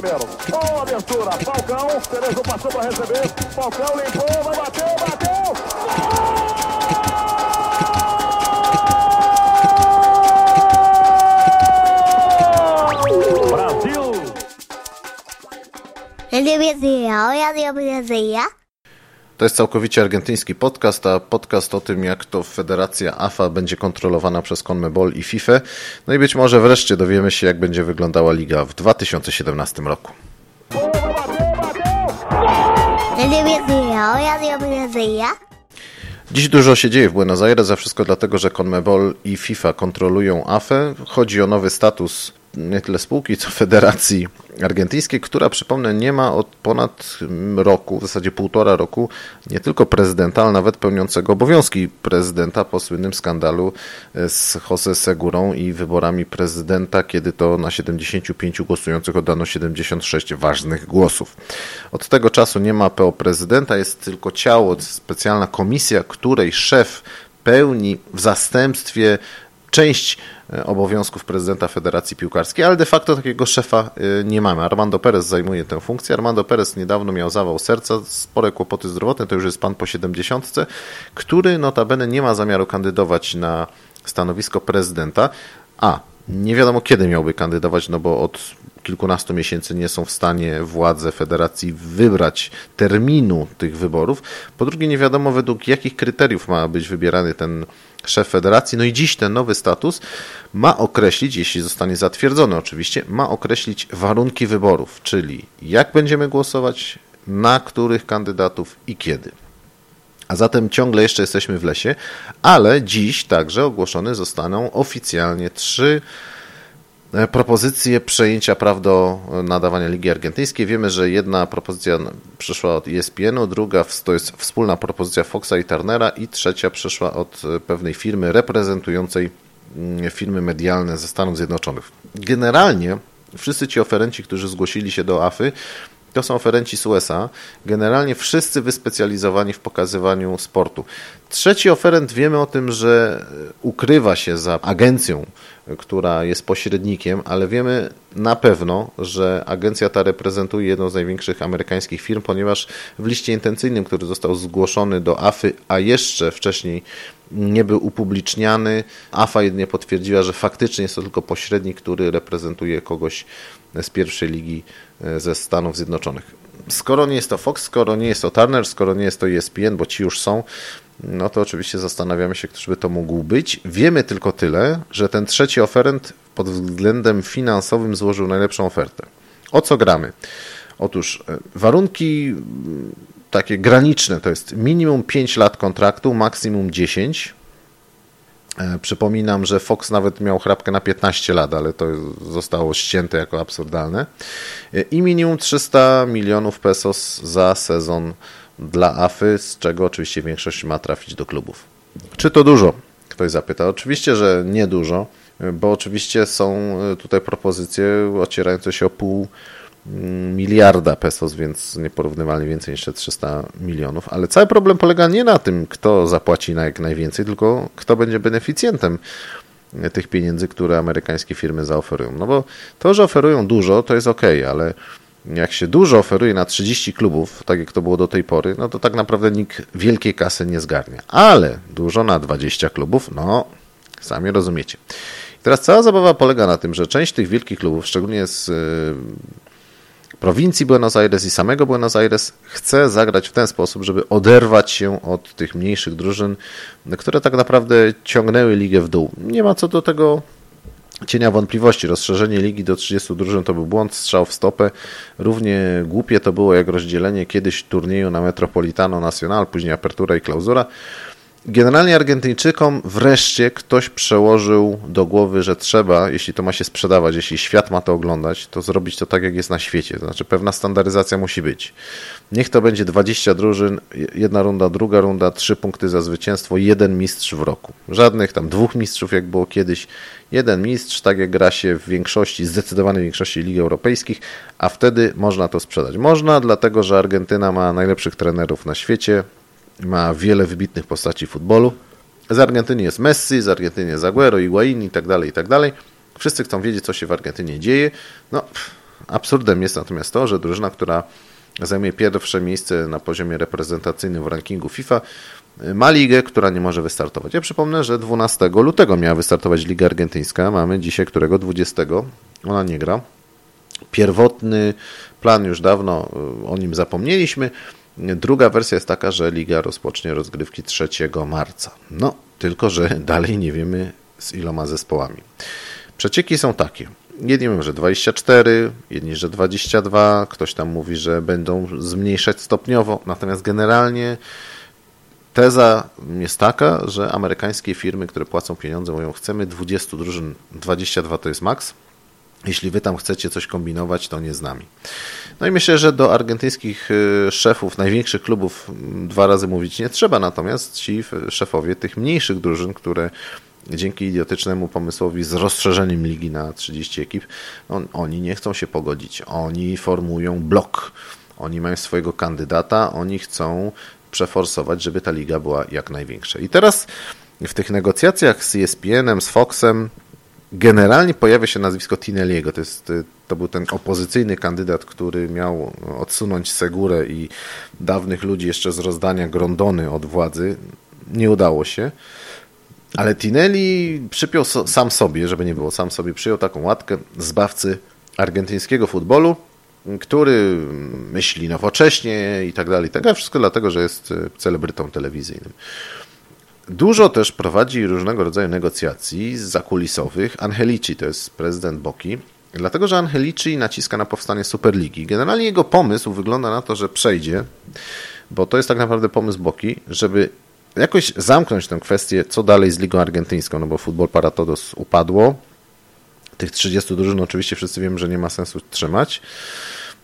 primeiro. Boa abertura. Falcão. Cerezo passou para receber. Falcão limpou. Vai bater. Bateu. Brasil! Radio Brasil, Radio Brazylia. To jest całkowicie argentyński podcast, a podcast o tym, jak to Federacja AFA będzie kontrolowana przez CONMEBOL i FIFA. No i być może wreszcie dowiemy się, jak będzie wyglądała liga w 2017 roku. Dziś dużo się dzieje w Buenos Aires, a wszystko dlatego, że CONMEBOL i FIFA kontrolują AFE. Chodzi o nowy status nie tyle spółki, co federacji argentyńskiej, która przypomnę nie ma od ponad roku, w zasadzie półtora roku, nie tylko prezydenta, ale nawet pełniącego obowiązki prezydenta po słynnym skandalu z Jose Segurą i wyborami prezydenta, kiedy to na 75 głosujących oddano 76 ważnych głosów. Od tego czasu nie ma PO prezydenta, jest tylko ciało, specjalna komisja, której szef pełni w zastępstwie część e, obowiązków prezydenta Federacji Piłkarskiej, ale de facto takiego szefa e, nie mamy. Armando Perez zajmuje tę funkcję. Armando Perez niedawno miał zawał serca, spore kłopoty zdrowotne, to już jest pan po 70, który notabene nie ma zamiaru kandydować na stanowisko prezydenta, a nie wiadomo kiedy miałby kandydować, no bo od kilkunastu miesięcy nie są w stanie władze federacji wybrać terminu tych wyborów. Po drugie, nie wiadomo według jakich kryteriów ma być wybierany ten szef federacji. No i dziś ten nowy status ma określić, jeśli zostanie zatwierdzony oczywiście, ma określić warunki wyborów, czyli jak będziemy głosować, na których kandydatów i kiedy. A zatem ciągle jeszcze jesteśmy w lesie, ale dziś także ogłoszone zostaną oficjalnie trzy propozycje przejęcia praw do nadawania Ligi Argentyńskiej. Wiemy, że jedna propozycja przyszła od ESPN-u, druga to jest wspólna propozycja Foxa i Turnera i trzecia przyszła od e, pewnej firmy reprezentującej mm, firmy medialne ze Stanów Zjednoczonych. Generalnie wszyscy ci oferenci, którzy zgłosili się do AFY, to są oferenci z USA, generalnie wszyscy wyspecjalizowani w pokazywaniu sportu. Trzeci oferent wiemy o tym, że ukrywa się za agencją, która jest pośrednikiem, ale wiemy na pewno, że agencja ta reprezentuje jedną z największych amerykańskich firm, ponieważ w liście intencyjnym, który został zgłoszony do AFY, a jeszcze wcześniej nie był upubliczniany, AFA jedynie potwierdziła, że faktycznie jest to tylko pośrednik, który reprezentuje kogoś z pierwszej ligi e, ze Stanów Zjednoczonych. Skoro nie jest to Fox, skoro nie jest to Turner, skoro nie jest to ESPN, bo ci już są, no to oczywiście zastanawiamy się, któż by to mógł być. Wiemy tylko tyle, że ten trzeci oferent pod względem finansowym złożył najlepszą ofertę. O co gramy? Otóż e, warunki takie graniczne to jest minimum 5 lat kontraktu, maksimum 10. E, Przypominam, że Fox nawet miał chrapkę na 15 lat, ale to zostało ścięte jako absurdalne. E, I minimum 300 milionów pesos za sezon dla AFY, z czego oczywiście większość ma trafić do klubów. Czy to dużo? Ktoś zapyta. Oczywiście, że nie dużo, bo oczywiście są tutaj propozycje ocierające się o pół miliarda pesos, więc nieporównywalnie więcej niż 300 milionów. Ale cały problem polega nie na tym, kto zapłaci na jak najwięcej, tylko kto będzie beneficjentem tych pieniędzy, które amerykańskie firmy zaoferują. No bo to, że oferują dużo, to jest ok, ale jak się dużo oferuje na 30 klubów, tak jak to było do tej pory, no to tak naprawdę nikt wielkiej kasy nie zgarnia. Ale dużo na 20 klubów, no sami rozumiecie. I teraz cała zabawa polega na tym, że część tych wielkich klubów, szczególnie z prowincji Buenos Aires i samego Buenos Aires chce zagrać w ten sposób, żeby oderwać się od tych mniejszych drużyn, które tak naprawdę ciągnęły ligę w dół. Nie ma co do tego cienia wątpliwości. Rozszerzenie ligi do 30 drużyn to był błąd, strzał w stopę. Równie głupie to było jak rozdzielenie kiedyś turnieju na Metropolitano Nacional, później apertura i klauzura. Generalnie Argentyńczykom wreszcie ktoś przełożył do głowy, że trzeba, jeśli to ma się sprzedawać, jeśli świat ma to oglądać, to zrobić to tak, jak jest na świecie. Znaczy pewna standaryzacja musi być. Niech to będzie 20 drużyn, jedna runda, druga runda, trzy punkty za zwycięstwo, jeden mistrz w roku. Żadnych tam dwóch mistrzów, jak było kiedyś. Jeden mistrz, tak jak gra się w większości, zdecydowanej większości lig europejskich, a wtedy można to sprzedać. Można, dlatego że Argentyna ma najlepszych trenerów na świecie, ma wiele wybitnych postaci futbolu. Z Argentyny jest Messi, z Argentyny jest Aguero, Higuain i tak dalej, i tak dalej. Wszyscy chcą wiedzieć, co się w Argentynie dzieje. No, Absurdem jest natomiast to, że drużyna, która zajmuje pierwsze miejsce na poziomie reprezentacyjnym w rankingu FIFA, ma ligę, która nie może wystartować. Ja przypomnę, że 12 lutego miała wystartować Liga Argentyńska, mamy dzisiaj którego 20, ona nie gra. Pierwotny plan już dawno o nim zapomnieliśmy. Druga wersja jest taka, że liga rozpocznie rozgrywki 3 marca. No, tylko że dalej nie wiemy z iloma zespołami. Przecieki są takie. Jedni mówią, że 24, jedni, że 22, ktoś tam mówi, że będą zmniejszać stopniowo, natomiast generalnie teza jest taka, że amerykańskie firmy, które płacą pieniądze, mówią, chcemy 20 drużyn, 22 to jest maks, jeśli wy tam chcecie coś kombinować, to nie z nami. No i myślę, że do argentyńskich y, szefów największych klubów mm, dwa razy mówić nie trzeba, natomiast ci szefowie tych mniejszych drużyn, które dzięki idiotycznemu pomysłowi z rozszerzeniem ligi na 30 ekip, on, oni nie chcą się pogodzić. Oni formują blok. Oni mają swojego kandydata, oni chcą przeforsować, żeby ta liga była jak największa. I teraz w tych negocjacjach z ESPN-em, z Foxem, generalnie pojawia się nazwisko Tinelliego. To, jest, to był ten opozycyjny kandydat, który miał odsunąć Segurę i dawnych ludzi jeszcze z rozdania Grondony od władzy. Nie udało się. Ale Tinelli przypiął so, sam sobie, żeby nie było sam sobie, przyjął taką łatkę zbawcy argentyńskiego futbolu, który myśli nowocześnie i tak dalej, tak. Wszystko dlatego, że jest celebrytą telewizyjnym. Dużo też prowadzi różnego rodzaju negocjacji zakulisowych. Angelici to jest prezydent Boki, dlatego że Angelici naciska na powstanie Superligi. Generalnie jego pomysł wygląda na to, że przejdzie, bo to jest tak naprawdę pomysł Boki, żeby jakoś zamknąć tę kwestię, co dalej z Ligą Argentyńską, no bo futbol Paratodos upadło. Tych 30 drużyn oczywiście wszyscy wiemy, że nie ma sensu trzymać,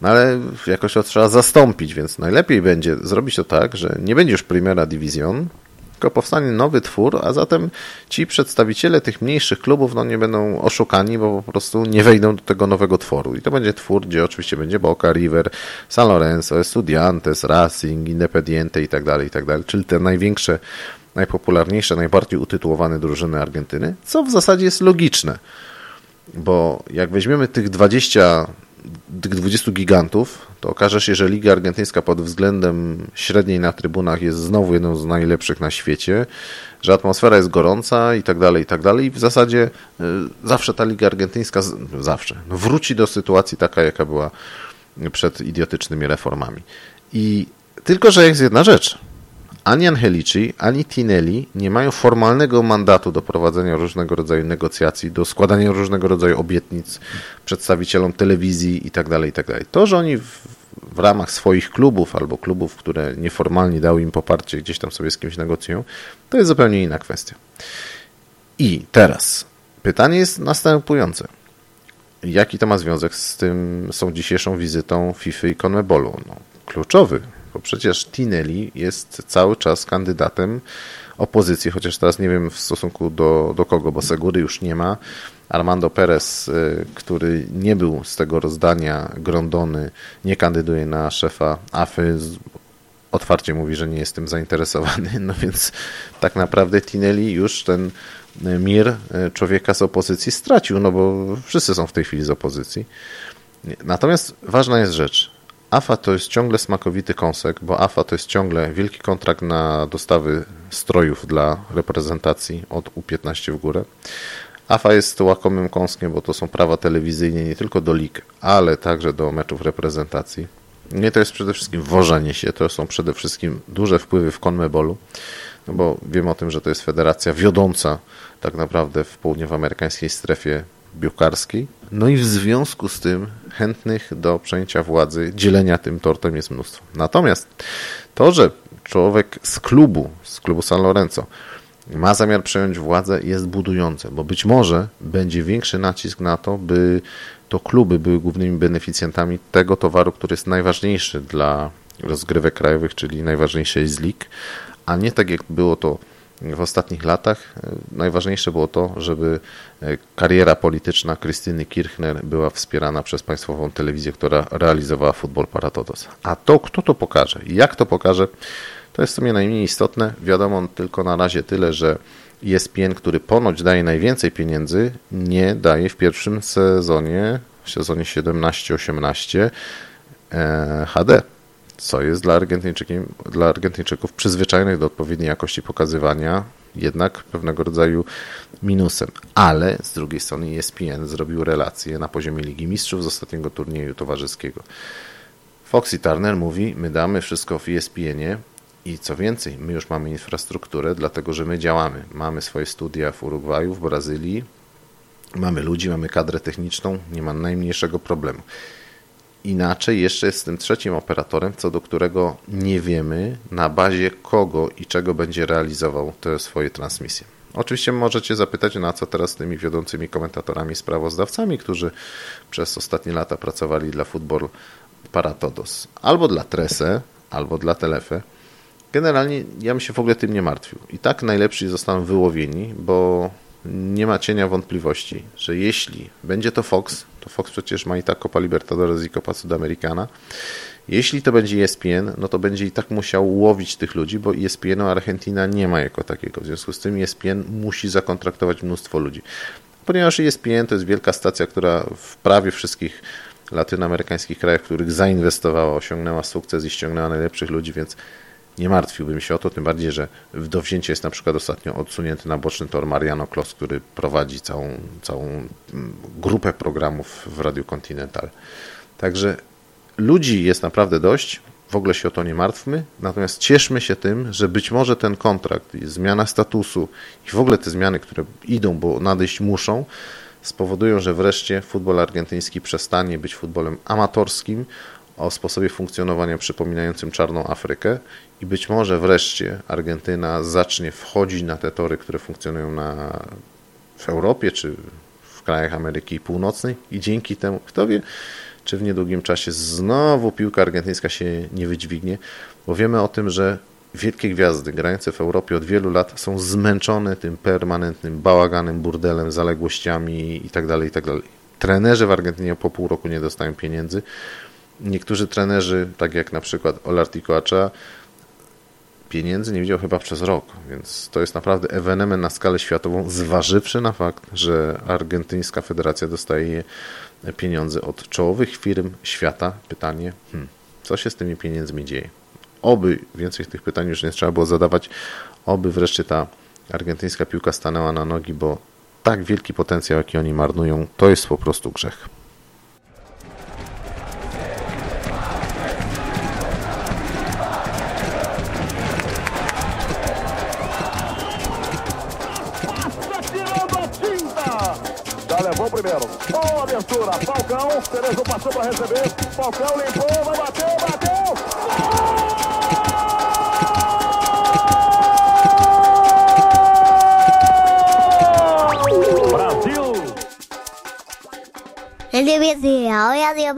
no ale jakoś to trzeba zastąpić, więc najlepiej będzie zrobić to tak, że nie będzie już Primera Division, tylko powstanie nowy twór, a zatem ci przedstawiciele tych mniejszych klubów no, nie będą oszukani, bo po prostu nie wejdą do tego nowego tworu. I to będzie twór, gdzie oczywiście będzie Boca, River, San Lorenzo, Estudiantes, Racing, Independiente i tak dalej, i tak czyli te największe, najpopularniejsze, najbardziej utytułowane drużyny Argentyny, co w zasadzie jest logiczne, bo jak weźmiemy tych 20 tych 20 gigantów, to okaże się, że Liga Argentyńska pod względem średniej na trybunach jest znowu jedną z najlepszych na świecie, że atmosfera jest gorąca i tak dalej, i tak dalej. I w zasadzie y, zawsze ta Liga Argentyńska, zawsze, no wróci do sytuacji taka, jaka była przed idiotycznymi reformami. I tylko, że jest jedna rzecz – ani Angelici, ani Tinelli nie mają formalnego mandatu do prowadzenia różnego rodzaju negocjacji, do składania różnego rodzaju obietnic przedstawicielom telewizji itd. Tak itd. Tak to, że oni w, w ramach swoich klubów albo klubów, które nieformalnie dały im poparcie, gdzieś tam sobie z kimś negocjują, to jest zupełnie inna kwestia. I teraz pytanie jest następujące. Jaki to ma związek z tym, z tą dzisiejszą wizytą FIFA i CONMEBOLu? No, kluczowy, bo przecież Tinelli jest cały czas kandydatem opozycji, chociaż teraz nie wiem w stosunku do, do kogo, bo Segury już nie ma. Armando Perez, y, który nie był z tego rozdania Grondony, nie kandyduje na szefa AFY, otwarcie mówi, że nie jest tym zainteresowany, no więc tak naprawdę Tinelli już ten mir y, człowieka z opozycji stracił, no bo wszyscy są w tej chwili z opozycji. Natomiast ważna jest rzecz. AFA to jest ciągle smakowity kąsek, bo AFA to jest ciągle wielki kontrakt na dostawy strojów dla reprezentacji od U15 w górę. AFA jest łakomym kąskiem, bo to są prawa telewizyjne nie tylko do lig, ale także do meczów reprezentacji. Nie to jest przede wszystkim wożenie się, to są przede wszystkim duże wpływy w Conmebolu, no bo wiem o tym, że to jest federacja wiodąca tak naprawdę w południowoamerykańskiej strefie piłkarskiej. No i w związku z tym chętnych do przejęcia władzy, dzielenia tym tortem jest mnóstwo. Natomiast to, że człowiek z klubu, z klubu San Lorenzo ma zamiar przejąć władzę jest budujące, bo być może będzie większy nacisk na to, by to kluby były głównymi beneficjentami tego towaru, który jest najważniejszy dla rozgrywek krajowych, czyli najważniejszej z lig, a nie tak jak było to w ostatnich latach e, najważniejsze było to, żeby e, kariera polityczna Krystyny Kirchner była wspierana przez państwową telewizję, która realizowała futbol Paratodos. A to, kto to pokaże i jak to pokaże, to jest w sumie najmniej istotne. Wiadomo tylko na razie tyle, że ESPN, który ponoć daje najwięcej pieniędzy, nie daje w pierwszym sezonie w sezonie 17-18 e, HD, co jest dla, dla Argentyńczyków przyzwyczajonych do odpowiedniej jakości pokazywania jednak pewnego rodzaju minusem. Ale z drugiej strony ESPN zrobił relacje na poziomie Ligi Mistrzów z ostatniego turnieju towarzyskiego. Foxy Turner mówi, my damy wszystko w ESPN-ie i co więcej, my już mamy infrastrukturę, dlatego że my działamy. Mamy swoje studia w Urugwaju, w Brazylii, mamy ludzi, mamy kadrę techniczną, nie ma najmniejszego problemu. Inaczej jeszcze jest z tym trzecim operatorem, co do którego nie wiemy na bazie kogo i czego będzie realizował te swoje transmisje. Oczywiście możecie zapytać, na co teraz z tymi wiodącymi komentatorami, sprawozdawcami, którzy przez ostatnie lata pracowali dla Football Paratodos. Albo dla Trese, albo dla Telefe. Generalnie ja bym się w ogóle tym nie martwił. I tak najlepsi zostaną wyłowieni, bo nie ma cienia wątpliwości, że jeśli będzie to Fox, to Fox przecież ma i tak Copa Libertadores i Copa Sudamericana, jeśli to będzie ESPN, no to będzie i tak musiał łowić tych ludzi, bo ESPN-u Argentina nie ma jako takiego. W związku z tym ESPN musi zakontraktować mnóstwo ludzi. Ponieważ ESPN to jest wielka stacja, która w prawie wszystkich latynoamerykańskich krajach, w których zainwestowała, osiągnęła sukces i ściągnęła najlepszych ludzi, więc nie martwiłbym się o to, tym bardziej, że w dowzięcie jest na przykład ostatnio odsunięty na boczny tor Mariano Klos, który prowadzi całą, całą mm, grupę programów w Radio Continental. Także ludzi jest naprawdę dość, w ogóle się o to nie martwmy, natomiast cieszmy się tym, że być może ten kontrakt, zmiana statusu i w ogóle te zmiany, które idą, bo nadejść muszą, spowodują, że wreszcie futbol argentyński przestanie być futbolem amatorskim, o sposobie funkcjonowania przypominającym czarną Afrykę i być może wreszcie Argentyna zacznie wchodzić na te tory, które funkcjonują na, w Europie czy w krajach Ameryki Północnej i dzięki temu, kto wie, czy w niedługim czasie znowu piłka argentyńska się nie wydźwignie, bo wiemy o tym, że wielkie gwiazdy grające w Europie od wielu lat są zmęczone tym permanentnym bałaganem, burdelem, zaległościami itd., tak itd. Tak Trenerzy w Argentynie po pół roku nie dostają pieniędzy, Niektórzy trenerzy, tak jak na przykład Olartico Acza, pieniędzy nie widział chyba przez rok, więc to jest naprawdę ewenement na skalę światową, zważywszy na fakt, że argentyńska federacja dostaje pieniądze od czołowych firm świata. Pytanie, hmm, co się z tymi pieniędzmi dzieje? Oby więcej tych pytań już nie trzeba było zadawać, oby wreszcie ta argentyńska piłka stanęła na nogi, bo tak wielki potencjał, jaki oni marnują, to jest po prostu grzech. O primeiro. Boa abertura. Falcão. Cerezo passou para receber. Falcão limpou. Vai bater. Bateu. Brasil. Ele me dizia, olha a minha